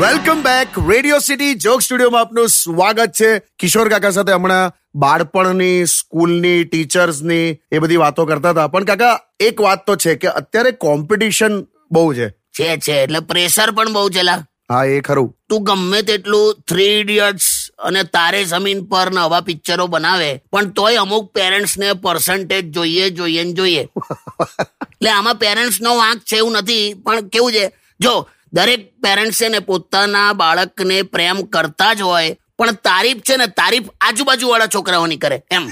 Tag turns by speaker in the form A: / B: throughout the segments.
A: Welcome back. Radio city joke સ્ટુડિયોમાં આપનું સ્વાગત છે. કિશોર કાકા સાથે હમણાં બાળપણની સ્કૂલની ટીચર્સની એ બધી વાતો કરતા હતા. પણ કાકા એક વાત તો છે કે અત્યારે કોમ્પિટિશન બહુ છે.
B: છે છે એટલે પ્રેશર પણ બહુ છે લા
A: હા એ ખરું.
B: તું ગમે તેટલું થ્રી ઇડિયટ્સ અને તારે જમીન પર નવા પિક્ચરો બનાવે પણ તોય અમુક પેરેન્ટ્સ ને પર્સન્ટેજ જોઈએ જોઈએ ને જોઈએ. એટલે આમાં પેરેન્ટ્સ નો વાંક છે એવું નથી પણ કેવું છે? જો દરેક પેરેન્ટ્સ છે ને પોતાના બાળકને પ્રેમ કરતા જ હોય પણ તારીફ છે ને તારીફ આજુબાજુ વાળા છોકરાઓની કરે એમ.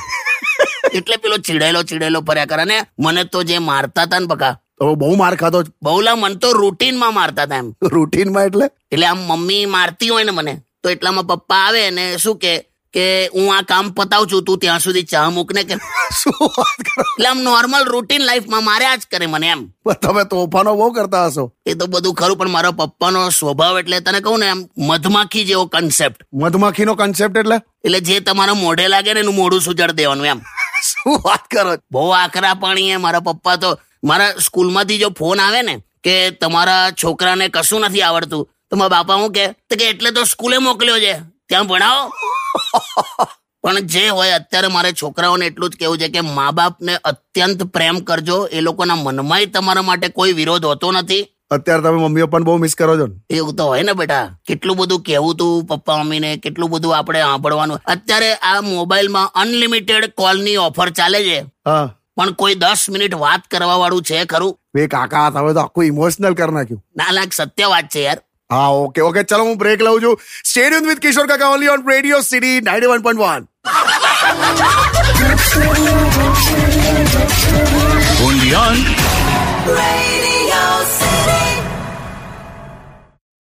B: એટલે પેલો ચીડેલો ચીડેલો ફર્યા કરે. ને મને તો જે મારતા હતા ને બકા
A: તો બહુ માર ખાતો
B: બહુલા મન તો રૂટીનમાં મારતા હતા એમ.
A: રૂટીનમાં એટલે?
B: એટલે આમ મમ્મી મારતી હોય ને મને તો એટલામાં પપ્પા આવે ને શું કે કે હું આ કામ પતાવું છું તું ત્યાં સુધી ચા મૂકને કે
A: શું વાત કરો?
B: એટલે આમ નોર્મલ રૂટીન લાઈફમાં માર્યા જ કરે મને એમ.
A: તમે તોફાનો બહુ કરતા હશો.
B: એ તો બધું ખરું પણ મારા પપ્પાનો સ્વભાવ એટલે તને કહું ને એમ મધમાખી જેવો કન્સેપ્ટ
A: મધમાખીનો કન્સેપ્ટ એટલે?
B: એટલે જે તમારા મોઢે લાગે ને એનું મોઢું સુજાડ દેવાનું એમ.
A: શું વાત કરો?
B: બહુ આકરા પાણી એ મારા પપ્પા તો મારા સ્કૂલમાંથી જો ફોન આવે ને કે તમારા છોકરાને કશું નથી આવડતું તો મારા બાપા હું કે કે એટલે તો સ્કૂલે મોકલ્યો છે. ત્યાં ભણાવો. પણ જે હોય અત્યારે મારે છોકરાઓને એટલું જ કેવું છે કે મા બાપને અત્યંત પ્રેમ કરજો. એ લોકોના મનમાંય તમારા માટે કોઈ વિરોધ હોતો નથી.
A: અત્યારે તમે મમ્મી પપ્પાને બહુ મિસ કરો છો
B: એવું તો હોય ને બેટા. કેટલું બધું કેવું તું પપ્પા મમ્મીને કેટલું બધું આપણે સાંભળવાનું. અત્યારે આ મોબાઈલમાં અનલિમિટેડ કોલની ઓફર ચાલે છે.
A: હા.
B: પણ કોઈ દસ મિનિટ વાત કરવા વાળું છે ખરું?
A: બે કાકા તમે તો આખું ઇમોશનલ કરી નાખ્યું.
B: ના લાગ સત્ય વાત છે યાર.
A: હા ઓકે ઓકે ચલો હું બ્રેક લઉં છું. Stadium with Kishore Kaka only on radio city ninety one point one